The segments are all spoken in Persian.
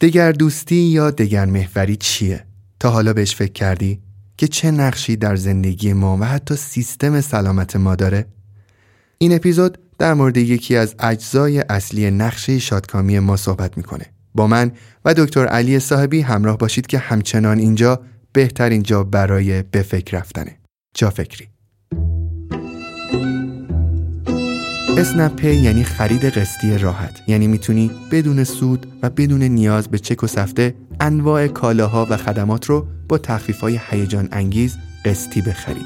دگر دوستی یا دگر محوری چیه؟ تا حالا بهش فکر کردی؟ که چه نقشی در زندگی ما و حتی سیستم سلامت ما داره؟ این اپیزود در مورد یکی از اجزای اصلی نقشه شادکامی ما صحبت می‌کنه. با من و دکتر علی صاحبی همراه باشید که همچنان اینجا بهترین جا برای به فکر رفتنه. جا فکری. اسنپ پی یعنی خرید قسطی راحت. یعنی می‌تونی بدون سود و بدون نیاز به چک و سفته انواع کالاها و خدمات رو با های هیجان انگیز قسطی بخری.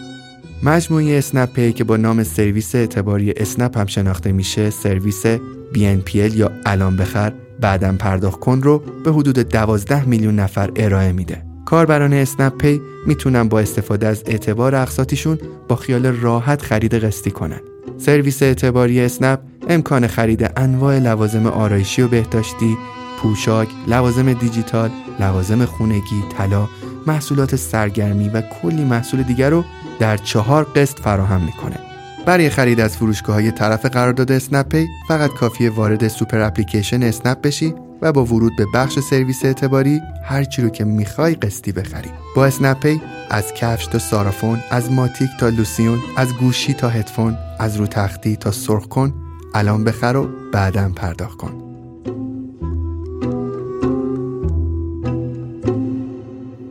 مجموعه اسنپ پی که با نام سرویس اعتباری اسنپ هم شناخته میشه سرویس BNPL یا الان بخر بعدم پرداخت کن رو به حدود 12 میلیون نفر ارائه میده. کاربران اسنپ پی می‌تونن با استفاده از اعتبار اقساطیشون با خیال راحت خرید قسطی کنن. سرویس اعتباری اسنپ امکان خرید انواع لوازم آرایشی و بهداشتی پوشاک، لوازم دیجیتال، لوازم خونگی، طلا، محصولات سرگرمی و کلی محصول دیگر رو در چهار قسط فراهم می‌کنه. برای خرید از فروشگاه های طرف قرارداد اسنپ پی فقط کافیه وارد super application اسنپ بشی و با ورود به بخش سرویس اعتباری هر چی رو که می‌خوای قسطی بخری. با اسنپ پی از کفش تا سارافون، از ماتیک تا لوسیون، از گوشی تا هدفون، از رو تختی تا سرخ کن، الان بخر و بعدا پرداخت کن.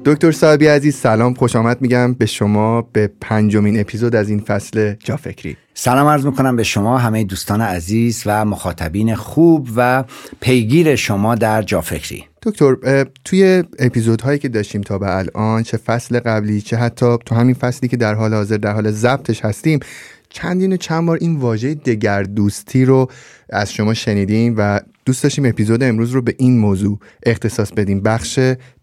دکتر صاحبی عزیز سلام خوش آمد میگم به شما به پنجمین اپیزود از این فصل جافکری. سلام عرض می‌کنم به شما همه دوستان عزیز و مخاطبین خوب و پیگیر شما در جافکری. دکتر توی اپیزودهایی که داشتیم تا به الان چه فصل قبلی چه حتی تو همین فصلی که در حال حاضر در حال ضبطش هستیم چندین و چند بار این واژه دگر دوستی رو از شما شنیدیم و دوست داشتیم اپیزود امروز رو به این موضوع اختصاص بدیم. بخش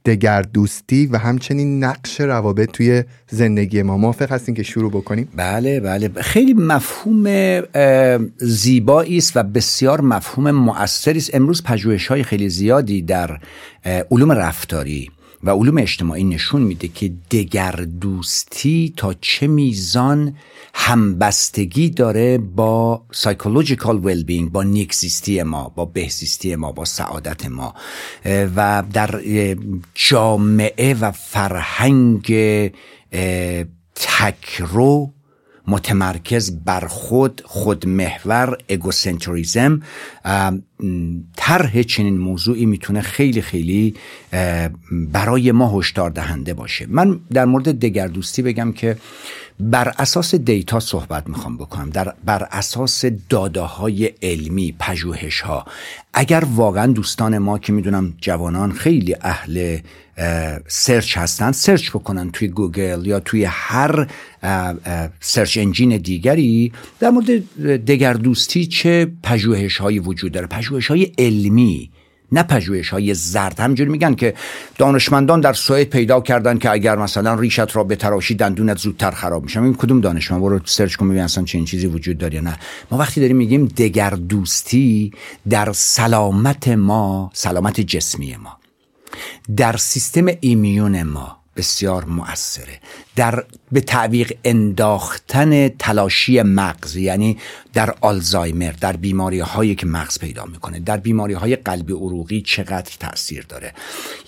دگر دوستی و همچنین نقش روابط توی زندگی ما. موافق هستیم که شروع بکنیم؟ بله بله. خیلی مفهوم زیبایی است و بسیار مفهوم مؤثری است. امروز پژوهش های خیلی زیادی در علوم رفتاری و علوم اجتماعی نشون میده که دگر دوستی تا چه میزان همبستگی داره با سایکولوژیکال ویل با نیکزیستی ما با بهزیستی ما با سعادت ما. و در جامعه و فرهنگ تکرو متمرکز بر خود خودمحور اگوسنتریزم طرح چنین موضوعی می‌تونه خیلی خیلی برای ما هشدار دهنده باشه. من در مورد دگردوستی بگم که بر اساس data صحبت می‌خوام بکنم. در بر اساس داده های علمی پژوهش ها اگر واقعا دوستان ما که می‌دونم جوانان خیلی اهل search هستن search بکنن توی گوگل یا توی هر search engine دیگری در مورد دگردوستی چه پژوهش هایی وجود داره؟ پژوهش های علمی نه پژوهش های زرد. همجوری میگن که دانشمندان در سوئد پیدا کردن که اگر مثلا ریشت را به تراشی دندونت زودتر خراب میشه. این کدوم دانشمند؟ برو سرچ کن ببین اصلا چنین چیزی وجود داره نه. ما وقتی داریم میگیم دگر دوستی در سلامت ما سلامت جسمی ما در سیستم ایمیون ما بسیار مؤثره. در به تعویق انداختن تلاشی مغز یعنی در آلزایمر در بیماری هایی که مغز پیدا می‌کنه در بیماری های قلبی عروقی چقدر تاثیر داره؟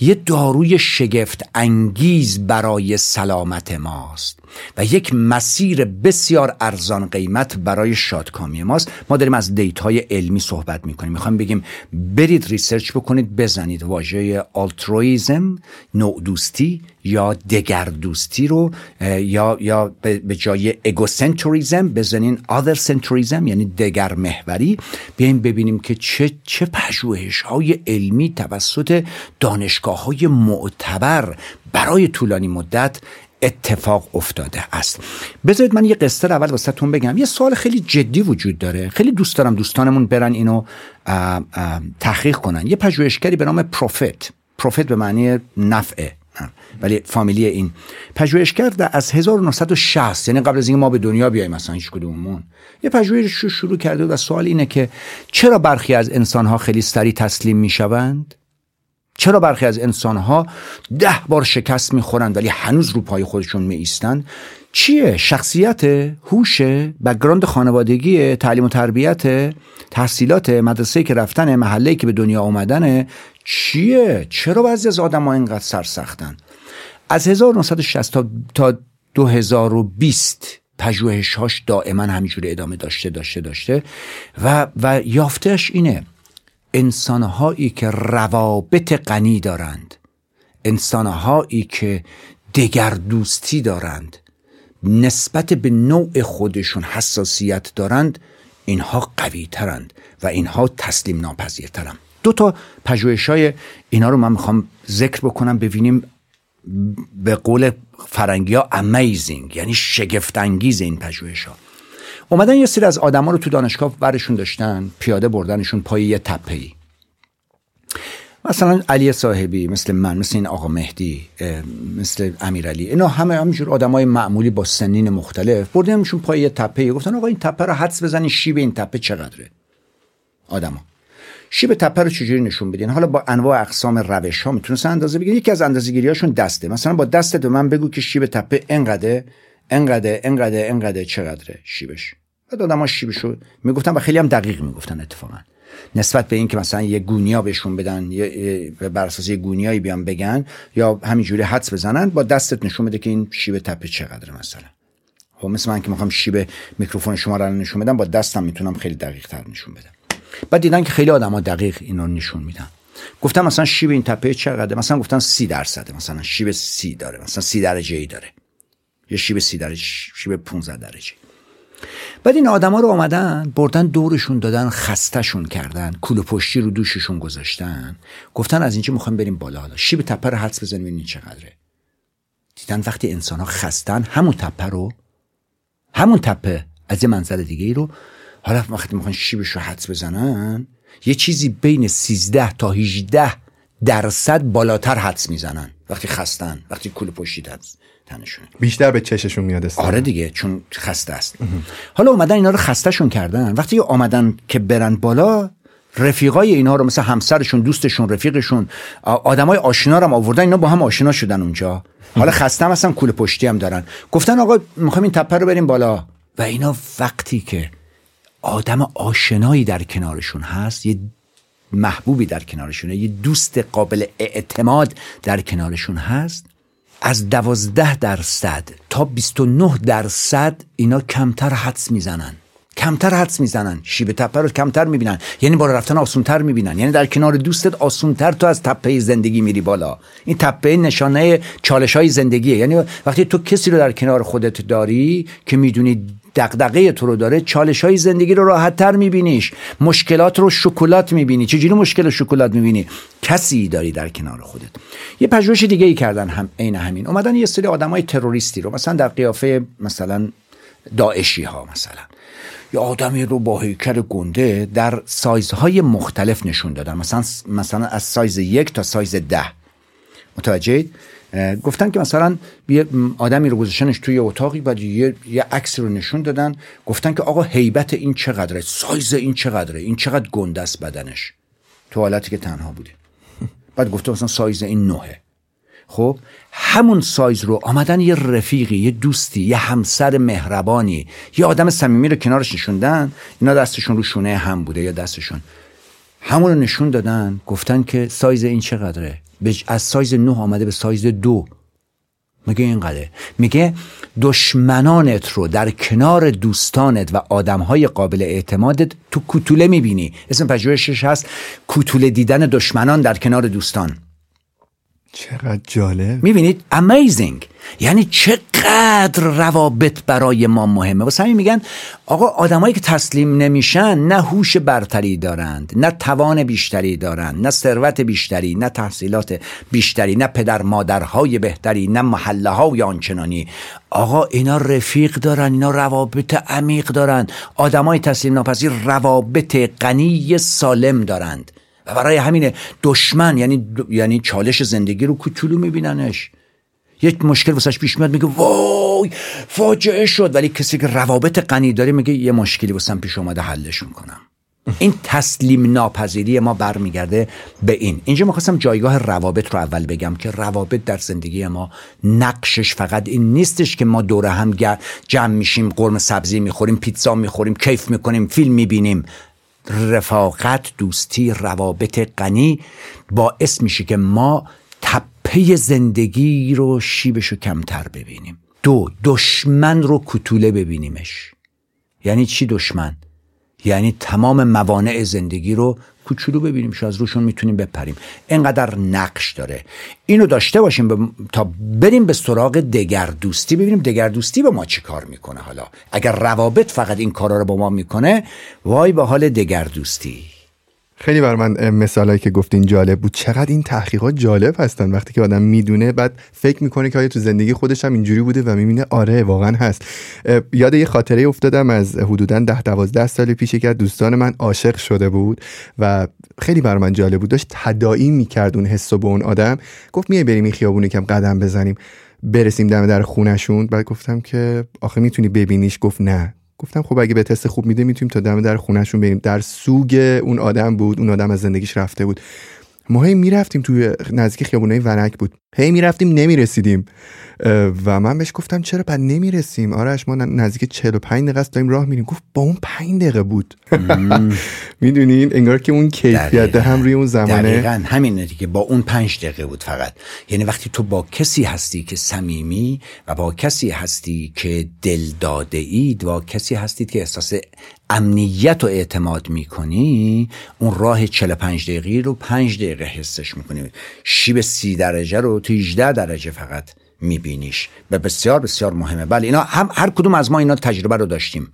یه داروی شگفت انگیز برای سلامت ماست و یک مسیر بسیار ارزان قیمت برای شادکامی ماست. ما داریم از data ی علمی صحبت می‌کنیم. می‌خوایم بگیم برید research بکنید بزنید واژه altruism نوع دوستی یا دگر دوستی رو یا یا به جای اگوسنتریزم بزنین آدر سنتریزم یعنی دگر محوری بیایم ببینیم که چه چه پژوهش های علمی توسط دانشگاه های معتبر برای طولانی مدت اتفاق افتاده است. بذارید من یه قصه رو اول واسهتون بگم. یه سوال خیلی جدی وجود داره. خیلی دوست دارم دوستانمون برن اینو تحقیق کنن. یه پژوهشگری به نام پروفت پروفت به معنی نفعه ولی فامیلی این. پژوهشگر از 1960 یعنی قبل از اینکه ما به دنیا بیایم مثلا هیچ کدوممون یه پژوهش رو شروع کرده و سوال اینه که چرا برخی از انسان ها خیلی سریع تسلیم می‌شوند؟ چرا برخی از انسانها ده بار شکست می‌خورند ولی هنوز رو پای خودشون می ایستن چیه؟ شخصیت هوش بگراند خانوادگی تعلیم و تربیت تحصیلات مدرسه که رفتن محله که به دنیا آمدن چیه؟ چرا بعضی از آدم ها اینقدر سرسختن؟ از 1960 تا, تا 2020 پژوهشهاش دائما همینجوری ادامه داشته داشته داشته. و, و یافتهش اینه انسانهایی که روابط غنی دارند انسانهایی که دگر دوستی دارند نسبت به نوع خودشون حساسیت دارند اینها قوی ترند و اینها تسلیم ناپذیرترند دو تا پژوهش های اینا رو من می‌خوام ذکر بکنم ببینیم به قول فرنگی ها امیزینگ یعنی شگفتانگیز این پژوهش ها اومدن یه سری از آدما رو تو دانشگاه برشون داشتن پیاده بردنشون پای یه تپه ای مثلا علی صاحبی مثل من مثل این آقا مهدی مثل امیرعلی اینا همه همینجور آدمای معمولی با سنین مختلف بردیمشون پای یه تپه گفتن آقا این تپه رو حدس بزنین شیب این تپه چقدره؟ آدما. شیب تپه رو چجوری نشون بدین؟ حالا با انواع اقسام روش ها می‌تونستن اندازه بگیرین یکی از اندازه‌گیری هاشون دسته. مثلا با دستت به من بگو که شیب تپه انقدر انقدر انقدر انقدر چقدره شیبش. بعد آدم‌ها شیبشو می‌گفتن و خیلی هم دقیق می‌گفتن اتفاقا. نسبت به اینکه مثلا یه گونیا بهشون بدن یه بر اساس یه گونیایی بیان بگن یا همینجوری حدس بزنن با دستت نشون بده که این شیب تپه چقدره مثلا. خب مثل من که می‌خوام شیب میکروفون شما رو نشون بدم با دستم می‌تونم خیلی دقیق تر نشون بدم. بعد دیدن که خیلی آدما دقیق اینو نشون میدن. گفتم مثلا شیب این تپه چقدره؟ مثلا گفتن سی درصده. مثلا شیب سی داره. مثلا سی درجه ای داره. یه شیب سی درجه شیب 15 درجه. بعد این آدما رو آمدن بردن دورشون دادن خستشون کردن کول پشتی رو دوششون گذاشتن. گفتن از اینجا می‌خوایم بریم بالا؟ حالا شیب تپه رو حدس بزنیم این چقدره. دیدن وقتی انسان ها خستن همون تپه رو همون تپه از یه منظر دیگه ای رو حالا وقتی می‌خوان شیبش رو حدس بزنن؟ یه چیزی بین 13 تا 18 درصد بالاتر حدس می‌زنن. وقتی خستن وقتی کول پشتی تنشون بیشتر به چششون میاد آره دیگه چون خسته است. حالا اومدن اینا رو خستهشون کردن. وقتی آمدن که برن بالا رفیقای اینا رو مثل همسرشون دوستشون رفیقشون آدمای آشنا رو هم آوردن. اینا با هم آشنا شدن اونجا. حالا خسته هم هستن کول پشتی هم دارن. گفتن آقا می‌خوایم این تپه رو بریم بالا. و اینا وقتی که آدم آشنایی در کنارشون هست یه محبوبی در کنارشونه یه دوست قابل اعتماد در کنارشون هست. از دوازده درصد تا 29 درصد اینا کمتر حدس می‌زنن. کمتر حدس می‌زنن شیب تپه رو کمتر می‌بینن. یعنی بالا رفتن آسونتر می‌بینن. یعنی در کنار دوستت آسونتر تو از تپه زندگی میری بالا. این تپه نشانه چالش های زندگیه. یعنی وقتی تو کسی رو در کنار خودت داری که می‌دونی دغدغه تو رو داره چالش های زندگی رو راحت تر میبینیش مشکلات رو شکلات می‌بینی. چجوری مشکل شکلات می‌بینی؟ کسی داری در کنار خودت. یه پژوهش دیگه ای کردن هم عین همین. اومدن یه سری آدمای تروریستی رو مثلا در قیافه مثلا داعشی ها مثلا. یا آدمی رو با هیکل گنده در سایزهای مختلف نشون دادن. مثلا مثلا از سایز یک تا سایز ده. متوجه گفتن که مثلا یه آدمی رو گذاشتنش توی اتاقی بعد یه, یه عکس رو نشون دادن. گفتن که آقا هیبت این چقدره؟ سایز این چقدره؟ این چقدر گنده است بدنش؟ تو حالتی که تنها بوده بعد گفته مثلا سایز این نوه خب همون سایز رو آمدن یه رفیقی یه دوستی یه همسر مهربانی یه آدم صمیمی رو کنارش نشوندن. اینا دستشون رو شونه هم بوده یا دستشون. همون رو نشون دادن گفتن که سایز این چقدره؟ از سایز نه آمده به سایز دو. میگه اینقدره؟ میگه دشمنانت رو در کنار دوستانت و آدمهای قابل اعتمادت تو کوتوله می‌بینی. اسم پژوهشش هست کوتوله دیدن دشمنان در کنار دوستان. چقدر جالب. می‌بینید؟ امیزینگ یعنی چقدر روابط برای ما مهمه. واسه همین میگن آقا آدمایی که تسلیم نمیشن نه هوش برتری دارند نه توان بیشتری دارند نه ثروت بیشتری نه تحصیلات بیشتری نه پدر مادرهای بهتری نه محله های آنچنانی. آقا اینا رفیق دارن اینا روابط عمیق دارند آدمای تسلیم ناپذیر روابط غنی سالم دارند. و برای همین دشمن یعنی یعنی چالش زندگی رو کوچولو میبیننش. یک مشکل واسش پیش میاد میگه وای فاجعه شد. ولی کسی که روابط غنی داره میگه یه مشکلی واسم پیش اومده حلش می‌کنم این تسلیم ناپذیری ما برمیگرده به این. اینجا می‌خواستم جایگاه روابط رو اول بگم که روابط در زندگی ما نقشش فقط این نیستش که ما دور هم جمع میشیم قرم سبزی می‌خوریم پیتزا می‌خوریم کیف می‌کنیم فیلم می‌بینیم. رفاقت دوستی روابط غنی باعث میشه که ما تپه زندگی رو شیبش رو کمتر ببینیم. دو دشمن رو کتوله ببینیمش. یعنی چی دشمن؟ یعنی تمام موانع زندگی رو کوچولو ببینیم از روشون می‌تونیم بپریم. اینقدر نقش داره. اینو داشته باشیم تا بریم به سراغ دگر دوستی ببینیم دگر دوستی به ما چی کار می‌کنه حالا. اگر روابط فقط این کارا رو با ما می‌کنه وای به حال دگر دوستی خیلی بر من مثالایی که گفتین جالب بود. چقدر این تحقیقات جالب هستن. وقتی که آدم می‌دونه بعد فکر می‌کنه که آیا تو زندگی خودش هم اینجوری بوده و می‌بینه آره واقعا هست. یاد یه خاطره افتادم از حدودا ده دوازده سال پیش که دوستان من عاشق شده بود و خیلی بر من جالب بود. داشت تداعی می‌کرد اون حسو به اون آدم. گفت میای بریم این خیابونی کم قدم بزنیم برسیم دم در خونشون بعد گفتم که آخه می‌تونی ببینیش؟ گفت نه. گفتم خب اگه به تست خوب میده می‌تونیم تا دم در خونهشون بریم. در سوگ اون آدم بود اون آدم از زندگیش رفته بود. ما هی می‌رفتیم توی نزدیک خیابونه ونک بود. هی می‌رفتیم نمی‌رسیدیم. و من بهش گفتم چرا بعد نمی‌رسیم؟ آرش ما نزدیک 45 دقیقه است داریم راه میریم. گفت با اون 5 دقیقه بود. می‌دونین؟ انگار که اون کیفیت هم روی اون زمانه. دقیقا. همین دیگه. با اون 5 دقیقه بود فقط. یعنی وقتی تو با کسی هستی که صمیمی و با کسی هستی که دل داده اید و کسی هستید که احساس امنیت و اعتماد می‌کنی اون راه 45 دقیقه رو 5 دقیقه حسش می‌کنی. شیب 30 درجه رو تو 18 درجه فقط میبینیش و بسیار بسیار مهمه. بله اینا هم هر کدوم از ما اینا تجربه رو داشتیم.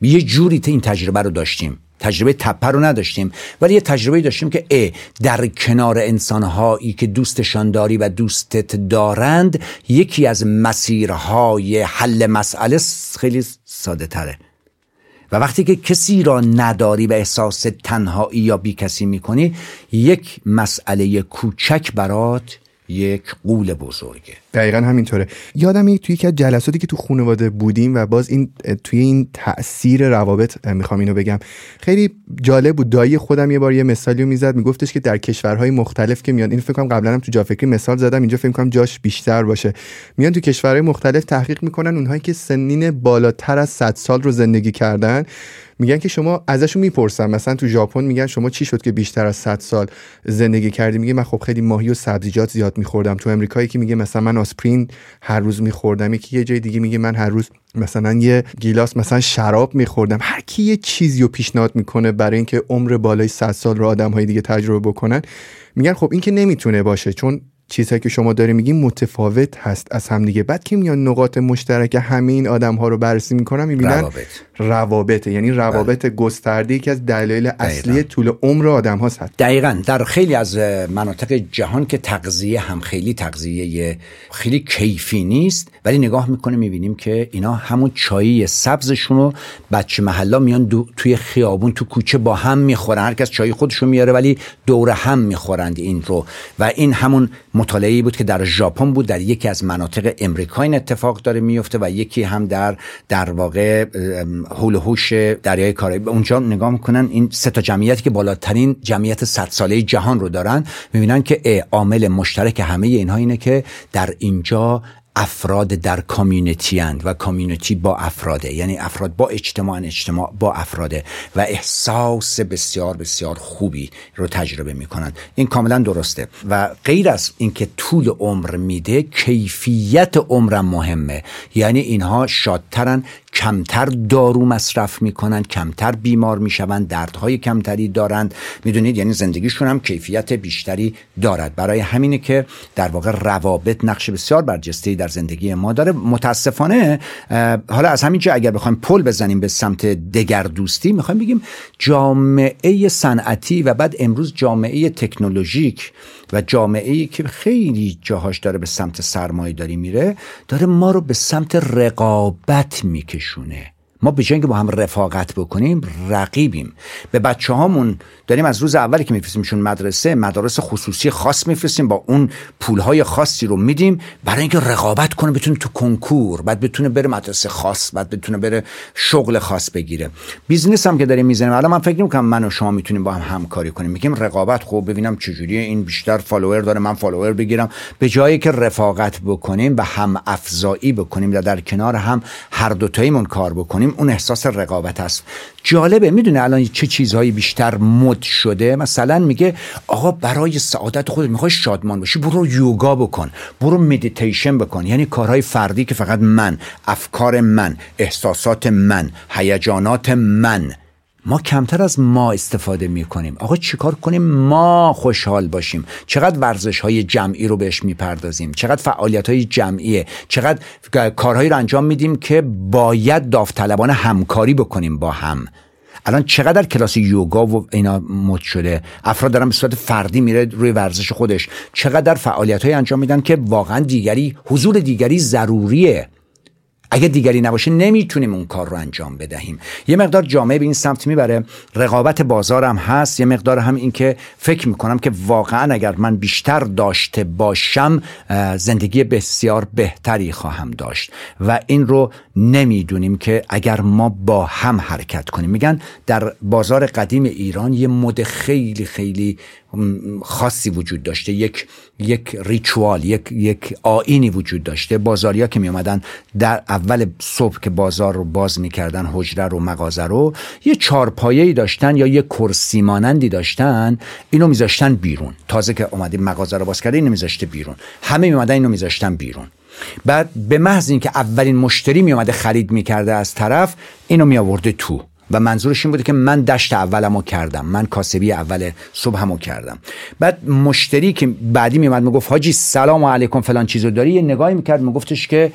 یه جوری این تجربه رو داشتیم. تجربه تپه رو نداشتیم ولی یه تجربه داشتیم که ا در کنار انسانهایی که دوستشان داری و دوستت دارند یکی از مسیرهای حل مسئله خیلی ساده تره و وقتی که کسی را نداری و احساس تنهایی یا بی کسی می‌کنی یک مسئله کوچک برات یک قول بزرگه. دقیقا همینطوره. یادم توی یکی از جلساتی که تو خانواده بودیم و باز این توی این تاثیر روابط می‌خوام اینو بگم. خیلی جالب بود. دایی خودم یه بار یه مثالی می‌زد میگفتش که در کشورهای مختلف که میان این فکر کنم قبلا هم تو جافکری مثال زدم اینجا فکر کنم جاش بیشتر باشه. میان تو کشورهای مختلف تحقیق می‌کنن اونهایی که سنین بالاتر از 100 سال رو زندگی کردن. میگن که شما ازشون می‌پرسن. مثلا تو ژاپن میگن شما چی شد که بیشتر از 100 سال زندگی کردی؟ میگه من خب خیلی ماهی و سبزیجات زیاد میخوردم. تو امریکایی که میگه مثلا من آسپرین هر روز میخوردم. یکی یه جای دیگه میگه من هر روز مثلا یه گیلاس مثلا شراب میخوردم. هر کی یه چیزی رو پیشنهاد می‌کنه برای اینکه عمر بالای 100 سال رو آدم های دیگه تجربه بکنن میگن خب این که نمی‌تونه باشه چون چیزهایی که شما داره میگیم متفاوت هست از همدیگه بعد که میان نقاط مشترک همه این آدم ها رو بررسی می‌کنن می‌بینن روابط. روابطه. یعنی روابط بله. گسترده یکی از دلایل اصلی طول عمر آدم هاست دقیقا. در خیلی از مناطق جهان که تغذیه هم خیلی تغذیه خیلی کیفی نیست ولی نگاه می‌کنه می‌بینیم که اینا همون چایی سبزشون رو بچه محلا میان توی خیابون تو کوچه با هم می‌خورن. هر کس چای خودشو میاره ولی دور هم می‌خورند این رو. و این همون مطالعه بود که در ژاپن بود در یکی از مناطق امریکا این اتفاق داره میفته و یکی هم در در واقع حول هوش دریای کارائیب اونجا نگاه می‌کنن این سه تا جمعیتی که بالاترین جمعیت 100 ساله جهان رو دارن می‌بینن که عامل مشترک همه اینها اینه که در اینجا افراد در کامیونیتی اند و کامیونیتی با افراده. یعنی افراد با اجتماع اجتماع با افراده. و احساس بسیار بسیار خوبی رو تجربه می‌کنند. این کاملا درسته. و غیر از اینکه طول عمر میده کیفیت عمرم مهمه. یعنی اینها شادترن کمتر دارو مصرف می‌کنن کمتر بیمار می‌شوند دردهای کمتری دارند. می‌دونید یعنی زندگیشون هم کیفیت بیشتری دارد. برای همینه که در واقع روابط نقش بسیار برجسته در زندگی ما داره. متاسفانه حالا از همینجا اگر بخوایم پل بزنیم به سمت دگر دوستی می‌خوایم بگیم جامعه صنعتی و بعد امروز جامعه تکنولوژیک و جامعه ای که خیلی جاهاش داره به سمت سرمایه داری میره داره ما رو به سمت رقابت میکشونه ما به که با هم رفاقت بکنیم رقیبیم. به بچه هامون داریم از روز اولی که میفرستیمشون مدرسه مدارس خصوصی خاص میفرستیم با اون پولهای خاصی رو میدیم برای اینکه رقابت کنه بتونه تو کنکور بعد بتونه بره مدرسه خاص بعد بتونه بره شغل خاص بگیره. business هم که داریم می‌زنیم. الان من فکر نمی‌کنم من و شما می‌تونیم با هم همکاری کنیم. میگیم رقابت خوب ببینم چجوریه این بیشتر follower داره من follower بگیرم. به جایی که رفاقت بکنیم و هم افزایی بکنیم و در کنار هم هر دو تایمون کار بکنیم اون احساس رقابت است. جالبه می‌دونه الان چه چیزهایی بیشتر مد شده؟ مثلا میگه آقا برای سعادت خودت می‌خوای شادمان باشی برو یوگا بکن برو مدیتیشن بکن. یعنی کارهای فردی که فقط من افکار من احساسات من هیجانات من. ما کمتر از ما استفاده می کنیم آقا چیکار کنیم؟ ما خوشحال باشیم. چقدر ورزش های جمعی رو بهش می‌پردازیم؟ چقدر فعالیت های جمعیه؟ چقدر کارهایی رو انجام میدیم که باید داوطلبانه همکاری بکنیم با هم. الان چقدر کلاس یوگا و اینا مد شده؟ افراد دارن به صورت فردی میره روی ورزش خودش. چقدر فعالیت های انجام میدن که واقعا دیگری حضور دیگری ضروریه. اگه دیگری نباشه نمی‌تونیم اون کار رو انجام بدهیم. یه مقدار جامعه به این سمت می‌بره. رقابت بازارم هست. یه مقدار هم این که فکر می‌کنم که واقعا اگر من بیشتر داشته باشم زندگی بسیار بهتری خواهم داشت. و این رو نمی‌دونیم که اگر ما با هم حرکت کنیم. میگن در بازار قدیم ایران یه مد خیلی خیلی خاصی وجود داشته یک یک ریچوال یک یک آینی وجود داشته. بازاریا که می اومدن در اول صبح که بازار رو باز می‌کردن حجره رو مغازه رو یه چارپایه داشتن یا یه کرسی مانندی داشتن اینو میذاشتن بیرون. تازه که اومدیم مغازه رو باز کرده اینو میذاشته بیرون. همه میومدن اینو میذاشتن بیرون. بعد به محض اینکه اولین مشتری میومده خرید می‌کرده از طرف اینو میآورده تو. و منظورش این بوده که من دشت اولمو کردم. من کاسبی اول صبحمو کردم. بعد مشتری که بعدی میومد می‌گفت حاجی سلام علیکم فلان چیزو داری؟ یه نگاهی می‌کرد میگفتش که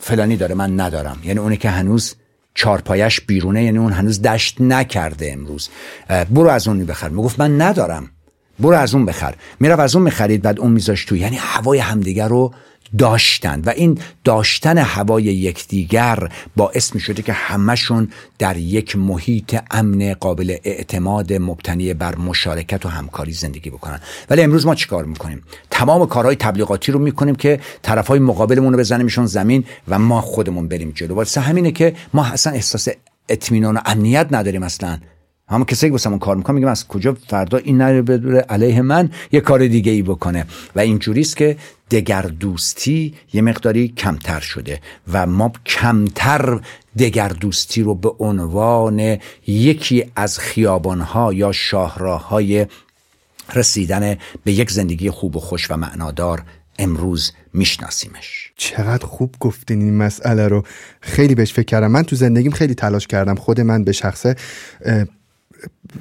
فلانی داره من ندارم. یعنی اونی که هنوز چارپایش بیرونه یعنی اون هنوز دشت نکرده امروز. برو از اون بخر. می‌گفت من ندارم. برو از اون بخر. می‌رفت از اون می‌خرید بعد اون میذاشت تو یعنی هوای همدیگر رو داشتند و این داشتن هوای یکدیگر باعث می شده که همشون در یک محیط امن قابل اعتماد مبتنی بر مشارکت و همکاری زندگی بکنن. ولی امروز ما چیکار می‌کنیم؟ تمام کارهای تبلیغاتی رو می‌کنیم که طرفهای مقابلمون رو بزنیمشون زمین و ما خودمون بریم جلو. واسه همینه که ما اصلا احساس اطمینان و امنیت نداریم اصلا. همون کسی که واسمون کار می‌کنه میگم از کجا فردا این نره علیه من یه کار دیگه ای بکنه. و اینجوریست که دگر دوستی یه مقداری کمتر شده و ما کمتر دگر دوستی رو به عنوان یکی از خیابانها یا شاهراهای رسیدن به یک زندگی خوب و خوش و معنادار امروز میشناسیمش. چقدر خوب گفتین این مسئله رو. خیلی بهش فکر کردم. من تو زندگیم خیلی تلاش کردم. خود من به شخصه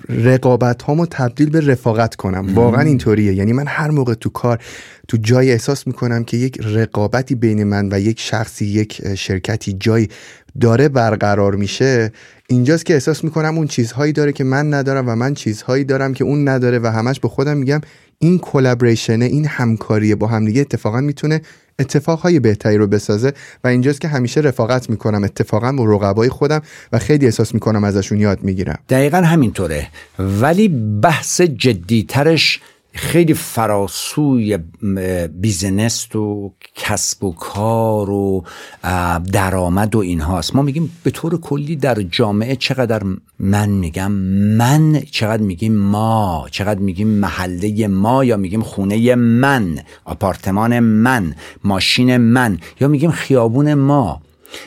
رقابت هامو تبدیل به رفاقت کنم. واقعا اینطوریه. یعنی من هر موقع تو کار تو جای احساس می‌کنم که یک رقابتی بین من و یک شخصی یک شرکتی جای داره برقرار میشه اینجاست که احساس می‌کنم اون چیزهایی داره که من ندارم و من چیزهایی دارم که اون نداره و همش به خودم میگم این collaboration ه این همکاری با همدیگه اتفاقا می‌تونه اتفاقهای بهتری رو بسازه و اینجاست که همیشه رفاقت می‌کنم. اتفاقا با رقبای خودم و خیلی احساس می‌کنم ازشون یاد می‌گیرم. دقیقا همینطوره. ولی بحث جدیترش خیلی فراسوی business و کسب و کار و درآمد و اینهاست. ما میگیم به طور کلی در جامعه چقدر من میگم؟ من چقدر میگیم ما؟ چقدر میگیم محله ما؟ یا میگیم خونه من؟ آپارتمان من؟ ماشین من؟ یا میگیم خیابون ما؟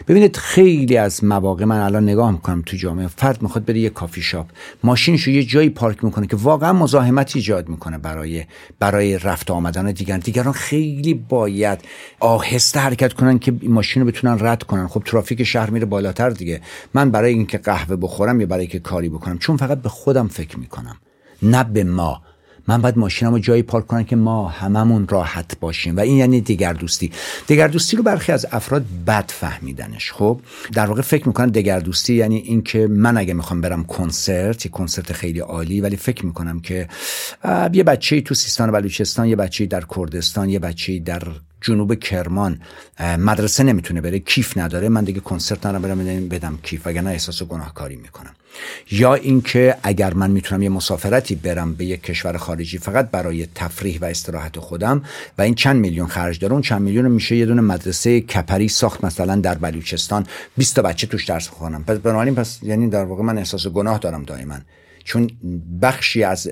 ببینید خیلی از مواقع من الان نگاه می‌کنم تو جامعه. فرد می‌خواد بره یه کافی شاپ. ماشینشو یه جایی پارک می‌کنه که واقعا مزاحمت ایجاد می‌کنه برای برای رفت آمدن دیگر دیگران خیلی باید آهسته حرکت کنن که ماشین رو بتونن رد کنن. خب ترافیک شهر میره بالاتر دیگه. من برای اینکه قهوه بخورم یا برای اینکه کاری بکنم چون فقط به خودم فکر می‌کنم نه به ما. من باید ماشینمو جایی پارک کنم که ما هممون راحت باشیم. و این یعنی دیگر دوستی. دیگر دوستی رو برخی از افراد بد فهمیدنش. خب در واقع فکر می‌کنن دیگر دوستی یعنی اینکه من اگه می‌خوام برم کنسرت یه کنسرت خیلی عالی ولی فکر می‌کنم که یه بچه تو سیستان و بلوچستان یه بچه در کردستان یه بچه در جنوب کرمان. مدرسه نمی‌تونه بره کیف نداره. من دیگه کنسرت ندارم برم بدم کیف وگرنه احساس گناهکاری می‌کنم. یا اینکه اگر من می‌تونم یه مسافرتی برم به یک کشور خارجی فقط برای تفریح و استراحت خودم و این چند میلیون خرج داره اون چند میلیون میشه یه دونه مدرسه کپری ساخت مثلا در بلوچستان. 20 تا بچه توش درس بخونم پس بنابراین پس یعنی در واقع من احساس گناه دارم دائما. چون بخشی از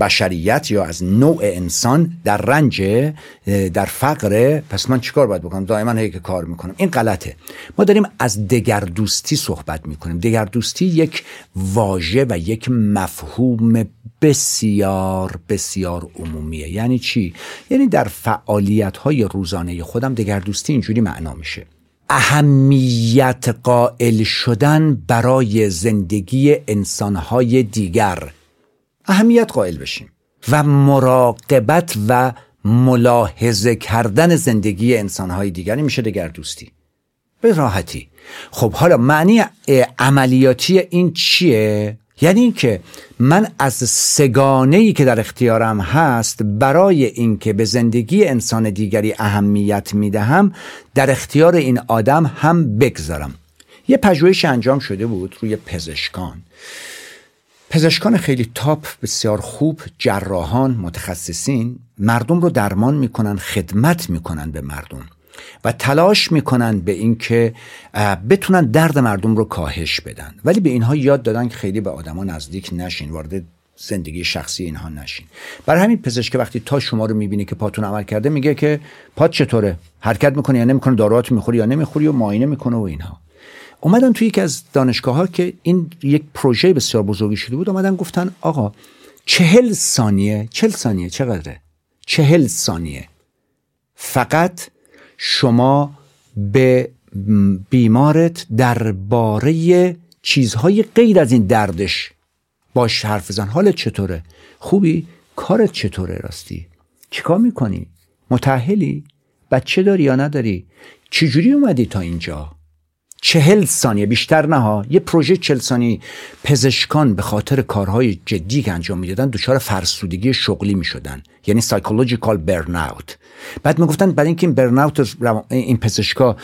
بشریت یا از نوع انسان در رنج در فقر. پس من چیکار باید بکنم؟ دائما هی که کار می‌کنم. این غلطه. ما داریم از دگردوستی صحبت می‌کنیم. دگردوستی یک واژه و یک مفهوم بسیار بسیار عمومیه. یعنی چی؟ یعنی در فعالیت های روزانه خودم دگردوستی اینجوری معنا میشه. اهمیت قائل شدن برای زندگی انسانهای دیگر. اهمیت قائل بشیم و مراقبت و ملاحظه کردن زندگی انسانهای دیگری میشه دگر دوستی. به راحتی. خب حالا معنی عملیاتی این چیه؟ یعنی اینکه من از سگانه ای که در اختیارم هست برای اینکه به زندگی انسان دیگری اهمیت می‌دهم در اختیار این آدم هم بگذارم. یه پژوهش انجام شده بود روی پزشکان. پزشکان خیلی تاپ بسیار خوب جراحان متخصصین مردم رو درمان می‌کنن خدمت می‌کنن به مردم و تلاش می‌کنن به اینکه بتونن درد مردم رو کاهش بدن. ولی به اینها یاد دادن که خیلی به آدما نزدیک نشین وارد زندگی شخصی اینها نشین. برای همین پزشک وقتی تا شما رو می‌بینه که پاتون عمل کرده میگه که پات چطوره؟ حرکت می‌کنه یا نمی‌کنه؟ داروات می‌خوری یا نمی‌خوری و معاینه می‌کنه و اینها. اومدن توی یکی از دانشگاه ها که این یک پروژه بسیار بزرگی شده بود اومدن گفتن آقا چهل ثانیه چهل ثانیه چقدره؟ چهل ثانیه. فقط شما به بیمارت درباره چیزهای غیر از این دردش باش حرف بزن. حالت چطوره؟ خوبی؟ کارت چطوره راستی؟ چیکار می‌کنی؟ متحلی بچه داری یا نداری؟ چجوری اومدی تا اینجا؟ چهل ثانیه بیشتر نه یه پروژه چهل ثانیه پزشکان به خاطر کارهای جدی که انجام می‌دادن دچار فرسودگی شغلی می‌شدن. یعنی سایکولوژیکال برن اوت بعد می‌گفتن برای اینکه این برن اوت این پزشکا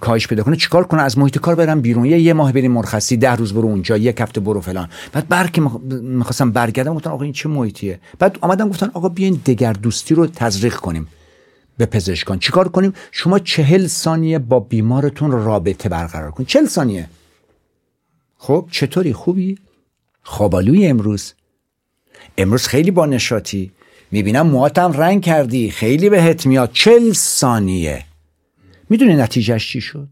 کاهش پیدا کنه چیکار کنه؟ از محیط کار برم بیرون. یه, ماه بریم مرخصی ده روز برو اونجا یک هفته برو فلان. بعد برکی می‌خواستم برگردم گفتن آقا این چه محیطیه؟ بعد آمدن گفتن آقا بیاین دگر دوستی رو تزریق کنیم. به پزشکان. چیکار کنیم؟ شما چهل ثانیه با بیمارتون رابطه برقرار کنید. چهل ثانیه. خب چطوری؟ خوبی؟ خوابالوی امروز. امروز خیلی با نشاتی می‌بینم مواتم رنگ کردی. خیلی بهت میاد. چل ثانیه. می‌دونی نتیجهش چی شد؟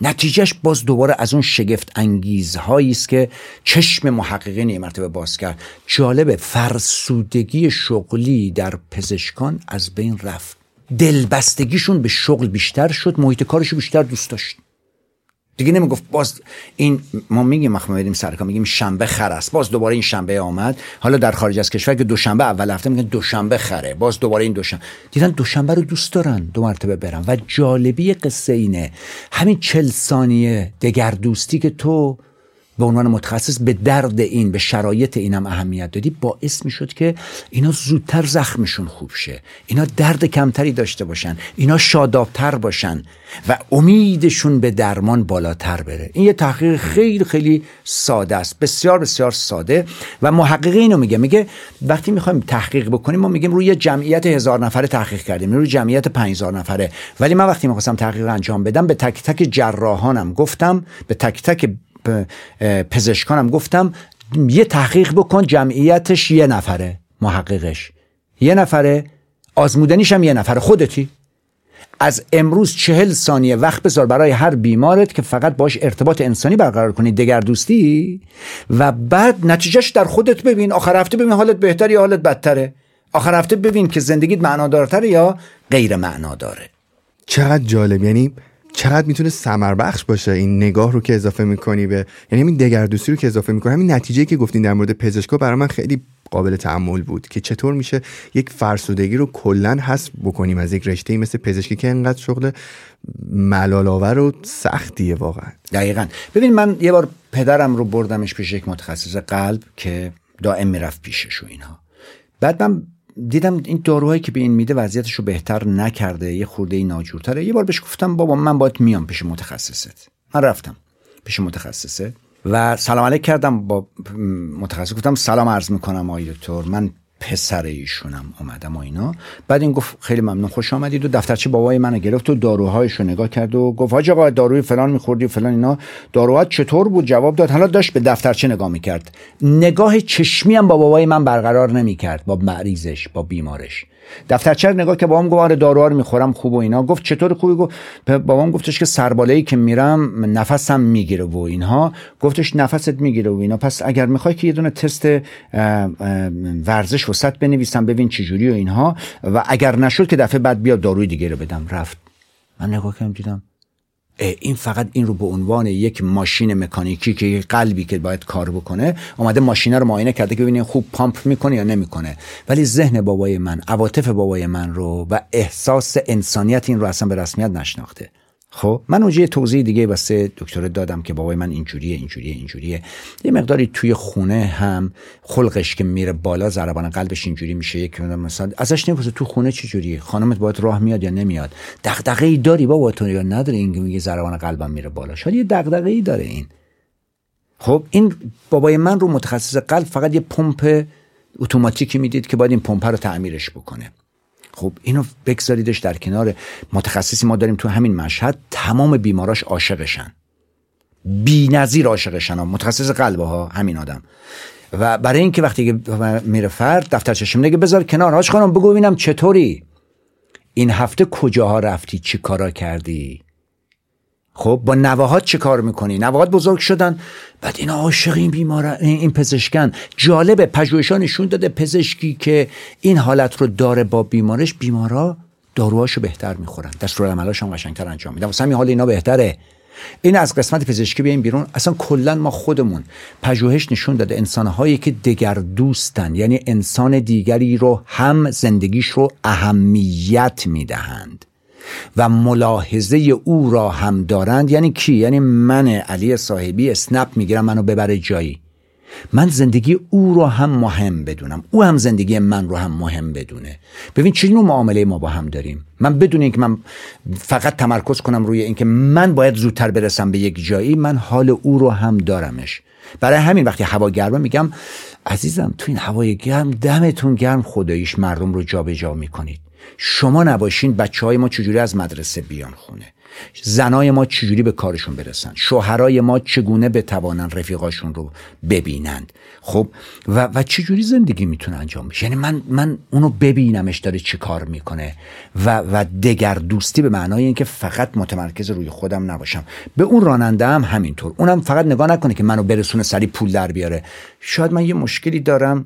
نتیجهش باز دوباره از اون شگفت انگیزهایی است که چشم محققین یه مرتبه باز کرد. جالب فرسودگی شغلی در پزشکان از بین رفت. دلبستگیشون به شغل بیشتر شد محیط کارشو بیشتر دوست داشت. دیگه نمی‌گفت باز این ما میگیم وقتی میریم سرکار میگیم شنبه خر است. باز دوباره این شنبه آمد. حالا در خارج از کشور که دوشنبه اول هفته میگن دوشنبه خره. باز دوباره این دوشنبه. دیدن دوشنبه رو دوست دارن دو مرتبه برن. و جالبی قصه اینه. همین چل ثانیه دگر دوستی که تو به عنوان متخصص به درد این به شرایط اینم اهمیت دادی باعث می‌شد که اینا زودتر زخمشون خوب شه. اینا درد کمتری داشته باشن. اینا شادابتر باشن و امیدشون به درمان بالاتر بره. این یه تحقیق خیلی خیلی ساده است. بسیار بسیار ساده و محققه اینو میگه. میگه وقتی می‌خوایم تحقیق بکنیم ما میگیم روی جمعیت هزار نفره تحقیق کردیم روی جمعیت هزار نفره. ولی من وقتی می‌خواستم تحقیق انجام بدم به تک تک جراحانم گفتم به تک تک پزشکانم گفتم یه تحقیق بکن جمعیتش یه نفره محققش. یه نفره آزمودنیش هم یه نفره خودتی. از امروز چهل ثانیه وقت بذار برای هر بیمارت که فقط باش ارتباط انسانی برقرار کنی دگر دوستی و بعد نتیجهش در خودت ببین. آخر هفته ببین حالت بهتر یا حالت بدتره. آخر هفته ببین که زندگیت معنادارتره یا غیر معناداره. چقدر جالب. یعنی چقدر می‌تونه سمر بخش باشه این نگاه رو که اضافه می‌کنی به یعنی همین دگردوسی رو که اضافه می‌کنی. همین نتیجه که گفتین در مورد پزشکا برای من خیلی قابل تعمل بود که چطور میشه یک فرسودگی رو کلا حذف بکنیم از یک رشته مثل پزشکی که انقدر شغل ملال و سختیه واقعا. دقیقا. ببین من یه بار پدرم رو بردمش پیش یک متخصص قلب که دائم می‌رفت پیشش و اینها. بعد من دیدم این داروهایی که به این میده وضعیتش رو بهتر نکرده یه خورده ناجورتره. یه بار بهش گفتم بابا من باید میام پیش متخصصت. من رفتم پیش متخصصه و سلام علیک کردم با متخصص. گفتم سلام عرض می‌کنم آقای دکتر. من پسر ایشونم اومدم و اینا. بعد این گفت خیلی ممنون خوش آمدید و دفترچه بابای منو گرفت و داروهایش رو نگاه کرد و گفت حاج آقا داروی فلان میخوردی فلان اینا. داروها چطور بود؟ جواب داد حالا داشت به دفترچه نگاه می‌کرد. نگاه چشمی هم با بابای من برقرار نمی‌کرد با مریضش با بیمارش. دفترچه نگاه که بابام گفت آره داروها رو می‌خورم خوب و اینا. گفت چطور خوبی؟ گفت بابام گفتش که سربالایی که میرم نفسم می‌گیره و اینها. گفتش نفست می‌گیره و اینا. پس اگر می‌خوای که یه دونه تست ورزش وسط بنویسم ببین چجوری و اینها. و اگر نشد که دفعه بعد بیا داروی دیگه رو بدم. رفت. من نگاه کردم دیدم این فقط این رو به عنوان یک ماشین مکانیکی که یک قلبی که باید کار بکنه اومده ماشینه رو معاینه کرده که ببینید خوب پامپ می‌کنه یا نمی‌کنه. ولی ذهن بابای من عواطف بابای من رو و احساس انسانیت این رو اصلا به رسمیت نشناخته. خب من اونجا یه توضیح دیگه واسه دکتر دادم که بابای من اینجوریه اینجوریه اینجوریه. یه مقداری توی خونه هم خلقش که میره بالا ضربان قلبش اینجوری میشه یک مثلا ازش نمی‌پرسه تو خونه چه جوریه؟ خانمت باید راه میاد یا نمیاد؟ دغدغه ای داری بابا تو یا نداره این میگه ضربان قلبم میره بالا؟ شاید یه دغدغه ای داره این. خب این بابای من رو متخصص قلب فقط یه پمپ اتوماتیکی می‌دید که باید این پمپ رو تعمیرش بکنه. خب اینو بگذاریدش در کنار متخصصی ما داریم تو همین مشهد تمام بیماراش عاشقشن. بی نظیر عاشقشن متخصص قلبه ها همین آدم. و برای اینکه وقتی میره فرد دفتر چشم نگه بذار کنار هاش خانم بگو ببینم چطوری؟ این هفته کجاها رفتی؟ چی کارا کردی؟ خب با نواهات چه کار می‌کنی؟ نواهات بزرگ شدن بعد این عاشق این بیمار این پزشکن. جالبه پژوهشان نشون داده پزشکی که این حالت رو داره با بیمارش بیمارا داروهاشو بهتر می‌خورن. دستورالعملاشون قشنگتر انجام میدن واسه همین حال اینا بهتره. این از قسمت پزشکی بیایم بیرون. اصلا کلا ما خودمون پژوهش نشون داده انسانهایی که دگر دوستن یعنی انسان دیگری رو هم زندگیش رو اهمیت می‌دهند. و ملاحظه او را هم دارند. یعنی کی؟ یعنی من علی صاحبی. اسنپ می‌گیرم منو ببره جایی. من زندگی او رو هم مهم بدونم. او هم زندگی من رو هم مهم بدونه. ببین چه نوع معامله ما با هم داریم. من بدون اینکه من فقط تمرکز کنم روی اینکه من باید زودتر برسم به یک جایی من حال او رو هم دارمش. برای همین وقتی هوا گرمه میگم عزیزم تو این هوای گرم دمتون گرم خداییش مردم رو جابجا جا می‌کنید. شما نباشین بچه های ما چجوری از مدرسه بیان خونه؟ زنای ما چجوری به کارشون برسن؟ شوهرای ما چگونه بتوانن رفیقاشون رو ببینند؟ خب و, و چجوری زندگی می‌تونه انجام بشه؟ یعنی من من اونو ببینمش داره چی کار می‌کنه و و دگر دوستی به معنای اینکه فقط متمرکز روی خودم نباشم. به اون راننده هم همینطور. اونم فقط نگاه نکنه که منو برسونه سری پول در بیاره. شاید من یه مشکلی دارم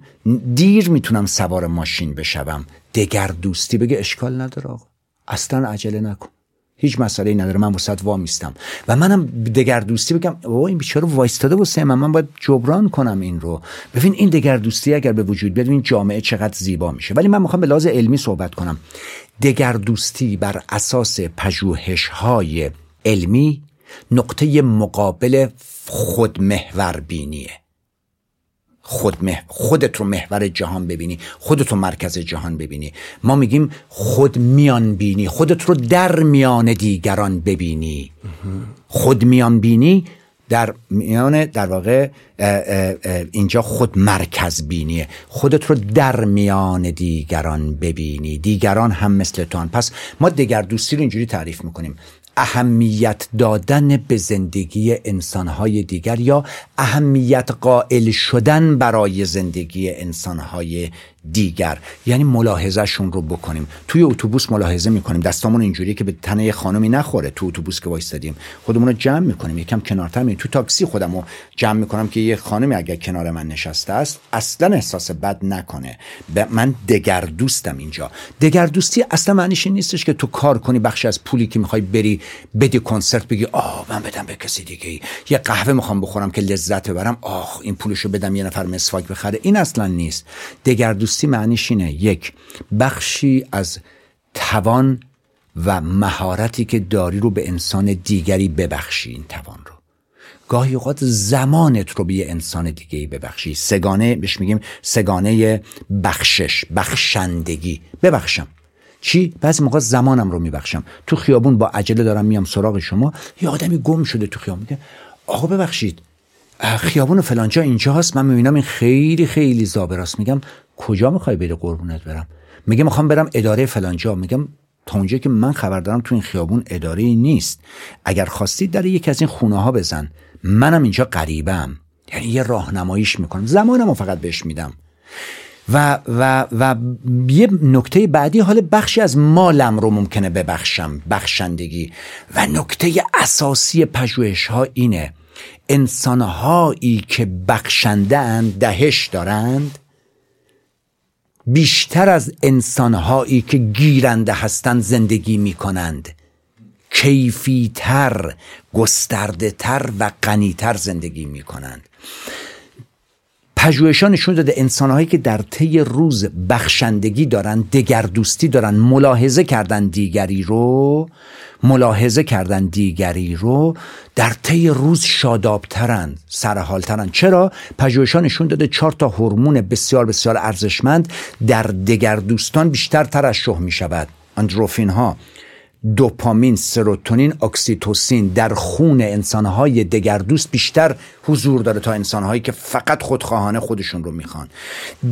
دیر می‌تونم سوار ماشین بشوم. دگر دوستی. بگه اشکال نداره آقا. اصلا عجله نکن. هیچ مسئله نداره. من وسط وا میستم و منم دگر دوستی بگم بابا این بیچاره وایستاده واسه من. من باید جبران کنم این رو. ببین این دگر دوستی اگر به وجود بیاد این جامعه چقدر زیبا میشه. ولی من می‌خوام به لحاظ علمی صحبت کنم. دگر دوستی بر اساس پژوهش های علمی نقطه مقابل خودمحور خود خودت رو محور جهان ببینی خودت رو مرکز جهان ببینی. ما میگیم خود میان بینی خودت رو در میان دیگران ببینی. خود میان بینی در میان در واقع اینجا خود مرکز بینیه. خودت رو در میان دیگران ببینی. دیگران هم مثل تو پس ما دیگر دوستی رو اینجوری تعریف می‌کنیم. اهمیت دادن به زندگی انسانهای دیگر یا اهمیت قائل شدن برای زندگی انسانهای دیگر. یعنی ملاحظهشون رو بکنیم. توی اتوبوس ملاحظه می‌کنیم. دستامون اینجوری که به تنه خانمی نخوره تو اتوبوس که وایستادیم. خودمون رو جمع می‌کنیم. یکم کنارتر می تو تاکسی خودم رو جمع می‌کنم که یه خانمی اگر کنار من نشسته است اصلا احساس بد نکنه. من دگر دوستم اینجا. دگر دوستی اصلا معنیش این نیستش که تو کار کنی بخش از پولی که می‌خوای بری بدی کنسرت بگی آه من بدم به کسی دیگه یه قهوه می‌خوام بخورم که لذت ببرم. آه این پولشو بدم یه نفر مسواک بخره. این اصلا نیست. دگر دوستی معنیش اینه. یک بخشی از توان و مهارتی که داری رو به انسان دیگری ببخشی این توان رو. گاهی اوقات زمانت رو به یه انسان دیگه ببخشی. سگانه بهش میگیم سگانه بخشش بخشندگی. ببخشم. چی؟ بعضی موقع زمانم رو میبخشم. تو خیابون با عجله دارم میام سراغ شما یه آدمی گم شده تو خیابون میگه آقا ببخشید خیابون فلانجا اینجا هست من می‌بینم این خیلی خیلی زابراست میگم کجا می‌خوای بری قربونت برم؟ میگه می‌خوام برم اداره فلانجا میگم تا اونجا که من خبر دارم تو این خیابون اداره نیست. اگر خواستید در یکی از این خونه ها بزن. منم اینجا قریبم یعنی یه راهنماییش می‌کنم. زمانمو فقط بهش میدم. و و و یه نکته بعدی حال بخشی از مالم رو ممکنه ببخشم بخشندگی. و نکته اساسی پژوهش ها اینه انسانهایی که بخشنده دهش دارند بیشتر از انسانهایی که گیرنده هستند زندگی می کنند کیفیتر گسترده تر و غنیتر زندگی می کنند پژوهشان نشون داده انسانهایی که در طی روز بخشندگی دارن دگردوستی دارن ملاحظه کردن دیگری رو ملاحظه کردن دیگری رو در طی روز شادابترن سرحالترن. چرا؟ پژوهش‌ها نشون داده چهار تا هورمون بسیار بسیار ارزشمند در دگردوستان بیشتر ترشح می شود اندروفین ها دوپامین، سروتونین، اکسیتوسین در خون انسانهای دگردوست بیشتر حضور داره تا انسانهایی که فقط خودخواهانه خودشون رو می‌خوان.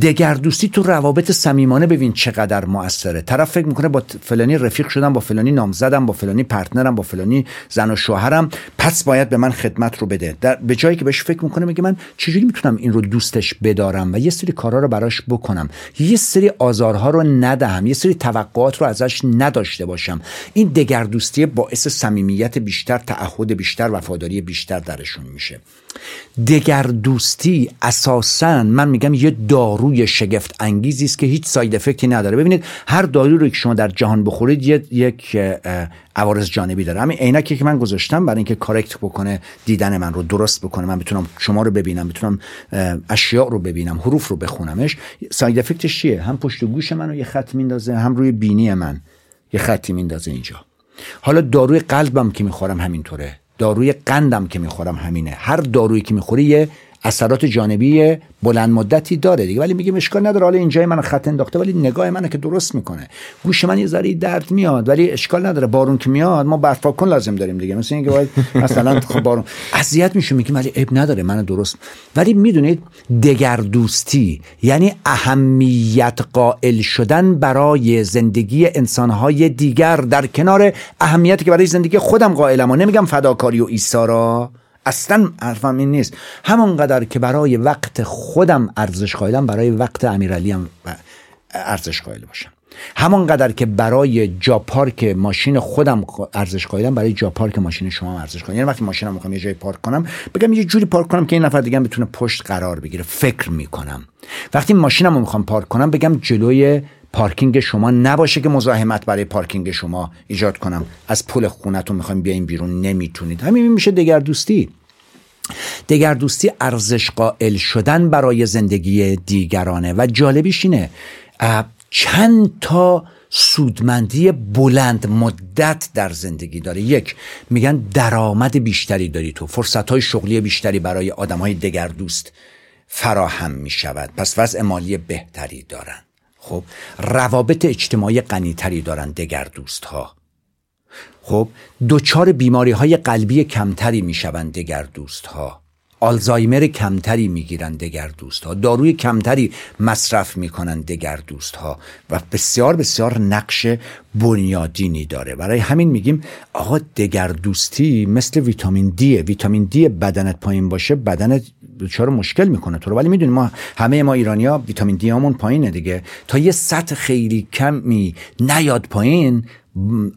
دگردوستی تو روابط صمیمانه ببین چقدر موثره. طرف فکر می‌کنه با فلانی رفیق شدم با فلانی نامزدم با فلانی partner م با فلانی زن و شوهرم پس باید به من خدمت رو بده. در به جایی که بهش فکر می‌کنه میگه من چجوری می‌تونم این رو دوستش بدارم و یه سری کارا رو براش بکنم؟ یه سری آزارها رو ندهم یه سری توقعات رو ازش نداشته باشم. دگردوستی باعث صمیمیت بیشتر تعهد بیشتر وفاداری بیشتر درشون میشه. دگردوستی اساسا من میگم یه داروی شگفت انگیزی است که هیچ ساید افکتی نداره. ببینید هر داروی رو که شما در جهان بخورید یک عوارض جانبی داره. همین عینکی که من گذاشتم برای اینکه کارکت بکنه دیدن من رو درست بکنه من بتونم شما رو ببینم بتونم اشیاء رو ببینم حروف رو بخونمش. ساید افکتش چیه؟ هم پشت گوش منو یه خط میندازه هم روی بینی من. یه خطی میندازه اینجا. حالا داروی قلبم که می‌خورم همینطوره. داروی قندم که می‌خورم همینه. هر دارویی که می‌خوری یه اثرات جانبی بلند مدتی داره دیگه. ولی میگه اشکال نداره. حالا اینجای من خط انداخته ولی نگاه منه که درست می‌کنه. گوش من یه ذره درد میاد ولی اشکال نداره. بارون که میاد ما برف کن لازم داریم دیگه. مثل اینکه باید مثلا خب بارون. اذیت میشه میگیم ولی اب نداره من درست. ولی می‌دونید دگر دوستی یعنی اهمیت قائل شدن برای زندگی انسانهای دیگر در کنار اهمیتی که برای زندگی خودم قائلم و نمیگم فداکاری و ایسارا اصلا حرفم این نیست. همانقدر که برای وقت خودم ارزش قائلم برای وقت امیرعلی هم ارزش قائل باشم. همانقدر که برای جا پارک ماشین خودم ارزش قائلم برای جا پارک ماشین شما ارزش قائلم. یعنی وقتی ماشینم می‌خوام یه جای پارک کنم بگم یه جوری پارک کنم که این نفر دیگه بتونه پشت قرار بگیره. فکر می‌کنم. وقتی ماشینم رو می‌خوام پارک کنم بگم جلوی پارکینگ شما نباشه که مزاحمت برای پارکینگ شما ایجاد کنم. از پول خونتون می‌خوایم بیاین بیرون نمی‌تونید. همین میشه دگر دوستی. دگر دوستی ارزش قائل شدن برای زندگی دیگرانه. و جالبیش اینه چند تا سودمندی بلند مدت در زندگی داره. یک میگن درآمد بیشتری داری تو. فرصت های شغلی بیشتری برای آدم های دگر دوست فراهم می شود پس وضع مالی بهتری دارن. خب روابط اجتماعی غنیتری دارن دگر دوست ها خب دچار بیماری های قلبی کمتری می‌شوند دگر دوست ها آلزایمر کمتری می‌گیرند دگر دوست ها داروی کمتری مصرف می‌کنند دگر دوست ها و بسیار بسیار نقش بنیادینی داره. برای همین میگیم آقا دگر دوستی مثل ویتامین دی ویتامین دی بدنت پایین باشه بدنت دچار مشکل می‌کنه؟ تو رو ولی می‌دونیم ما همه ما ایرانیا ویتامین دی همون پایینه دیگه. تا یه سطح خیلی کمی نیاد پایین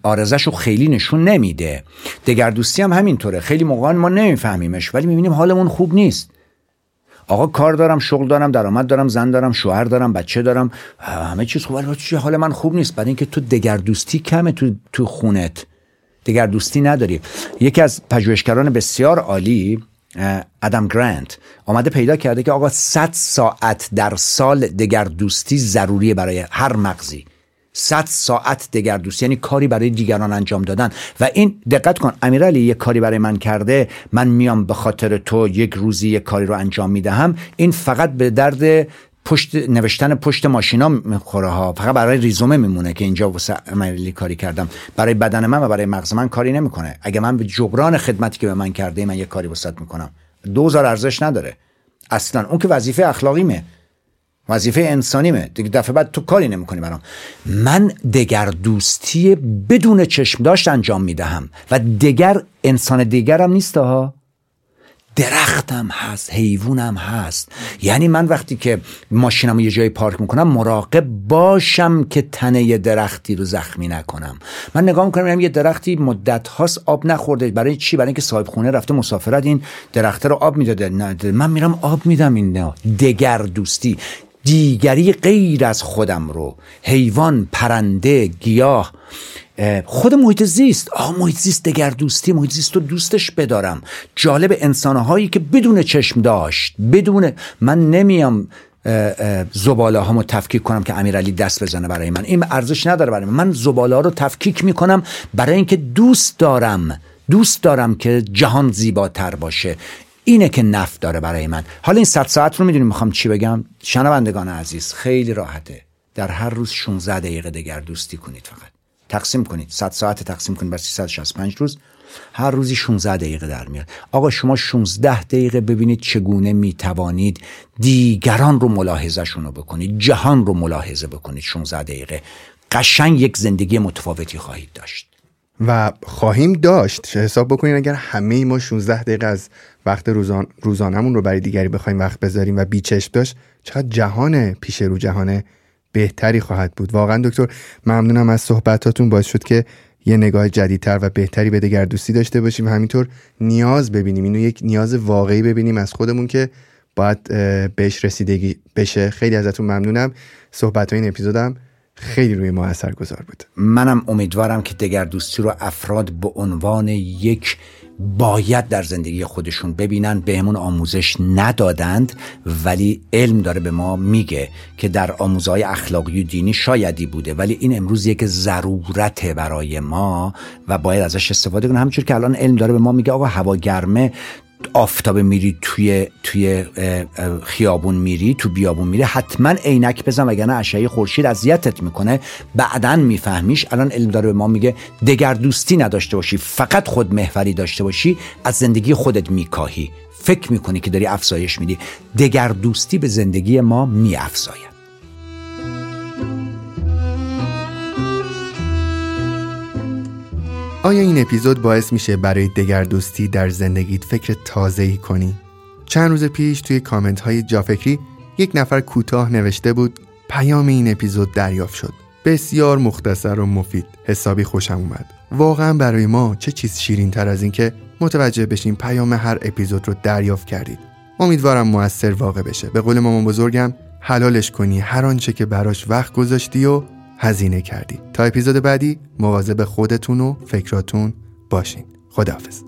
آرزش رو خیلی نشون نمیده. دگردوستی هم همینطوره. خیلی موقع ما نمیفهمیمش ولی می‌بینیم حالمون خوب نیست. آقا کار دارم شغل دارم درآمد دارم زن دارم شوهر دارم بچه دارم. همه چیز خوبه ولی حال من خوب نیست. برای اینکه تو دگردوستی کمه تو تو خونت. دگردوستی نداری. یکی از پژوهشگران بسیار عالی ادم گرانت آمده پیدا کرده که آقا 100 ساعت در سال دگردوستی ضروریه برای هر مغزی. صد ساعت دگردوستی یعنی کاری برای دیگران انجام دادن. و این دقت کن امیرعلی یه کاری برای من کرده من میام به خاطر تو یک روزی یک کاری رو انجام می‌دهم. این فقط به درد پشت نوشتن پشت ماشینا می‌خوره ها. فقط برای ریزومه میمونه که اینجا واسه امیرعلی کاری کردم. برای بدن من و برای مغز من کاری نمی‌کنه. اگه من به جبران خدمتی که به من کرده من یه کاری واسط می‌کنم. دوزار ارزش نداره. اصلا اون که وظیفه اخلاقیمه. وظیفه انسانیمه. دیگه دفعه بعد تو کاری نمی‌کنی برام. من دگر دوستی بدون چشم داشت انجام می‌دهم و دگر انسان دیگرم نیست ها درختم هست حیوانم هست. یعنی من وقتی که ماشینم یه جایی پارک می‌کنم مراقب باشم که تنه درختی رو زخمی نکنم. من نگاه می‌کنم یه درختی مدت هاست آب نخورده. برای چی؟ برای اینکه صاحب خونه رفته مسافرت این درخته رو آب می‌داده. من میرم آب میدم این دگر دوستی. دیگری غیر از خودم رو. حیوان پرنده گیاه. خود محیط زیست. آه محیط زیست دگر دوستی محیط زیست رو دوستش بدارم. جالب انسانهایی که بدون چشم داشت بدون من نمیام زباله هامو تفکیک کنم که امیرعلی دست بزنه برای من. این ارزش نداره برای من. من زباله ها رو تفکیک می‌کنم برای اینکه دوست دارم. دوست دارم که جهان زیباتر باشه. اینه که نفت داره برای من. حالا این صد ساعت رو می‌دونیم می‌خوام چی بگم؟ شنوندگان عزیز خیلی راحته. در هر روز 16 دقیقه دگر دوستی کنید فقط. تقسیم کنید. 100 ساعت تقسیم کنید بر 365 روز. هر روزی 16 دقیقه در میاد. آقا شما 16 دقیقه ببینید چگونه می‌توانید دیگران رو ملاحظهشون رو بکنید جهان رو ملاحظه بکنید. 16 دقیقه. قشنگ یک زندگی متفاوتی خواهید داشت. و خواهیم داشت. حساب بکنید اگر همه ما 16 دقیقه از وقت روزان روزانمون رو برای دیگری بخوایم وقت بذاریم و بیچشم داشت چقدر جهان پیش رو جهان بهتری خواهد بود. واقعا دکتر ممنونم از صحبتاتون. باعث شد که یه نگاه جدیدتر و بهتری به دگردوستی داشته باشیم و همینطور نیاز ببینیم. اینو یک نیاز واقعی ببینیم از خودمون که باید بهش رسیدگی بشه. خیلی ازتون ممنونم. صحبت این اپیزودم خیلی روی ما اثر گذار بود. منم امیدوارم که دگردوستی رو افراد به عنوان یک باید در زندگی خودشون ببینن بهمون آموزش ندادند ولی علم داره به ما میگه که در آموزهای اخلاقی و دینی شایدی بوده. ولی این امروز یک ضرورت برای ما و باید ازش استفاده کنیم. همچون که الان علم داره به ما میگه آقا هوا گرمه آفتاب میری توی توی خیابون میری تو بیابون میری حتما عینک بزن وگرنه اشعه خورشید اذیتت می‌کنه. بعدا میفهمیش. الان علم داره به ما میگه دگر دوستی نداشته باشی فقط خود محوری داشته باشی از زندگی خودت میکاهی. فکر می‌کنی که داری افزایش میدی. دگر دوستی به زندگی ما میافزاید. آیا این اپیزود باعث میشه برای دگردوستی در زندگیت فکر تازه‌ای کنی؟ چند روز پیش توی کامنت های جافکری یک نفر کوتاه نوشته بود پیام این اپیزود دریافت شد. بسیار مختصر و مفید. حسابی خوشم اومد. واقعا برای ما چه چیز شیرین تر از این که متوجه بشیم پیام هر اپیزود رو دریافت کردید. امیدوارم موثر واقع بشه. به قول مامان بزرگم حلالش کنی هر آنچه که براش وقت گذاشتی و هزینه کردی تا اپیزود بعدی مواظب خودتون و فکراتون باشین. خداحافظ.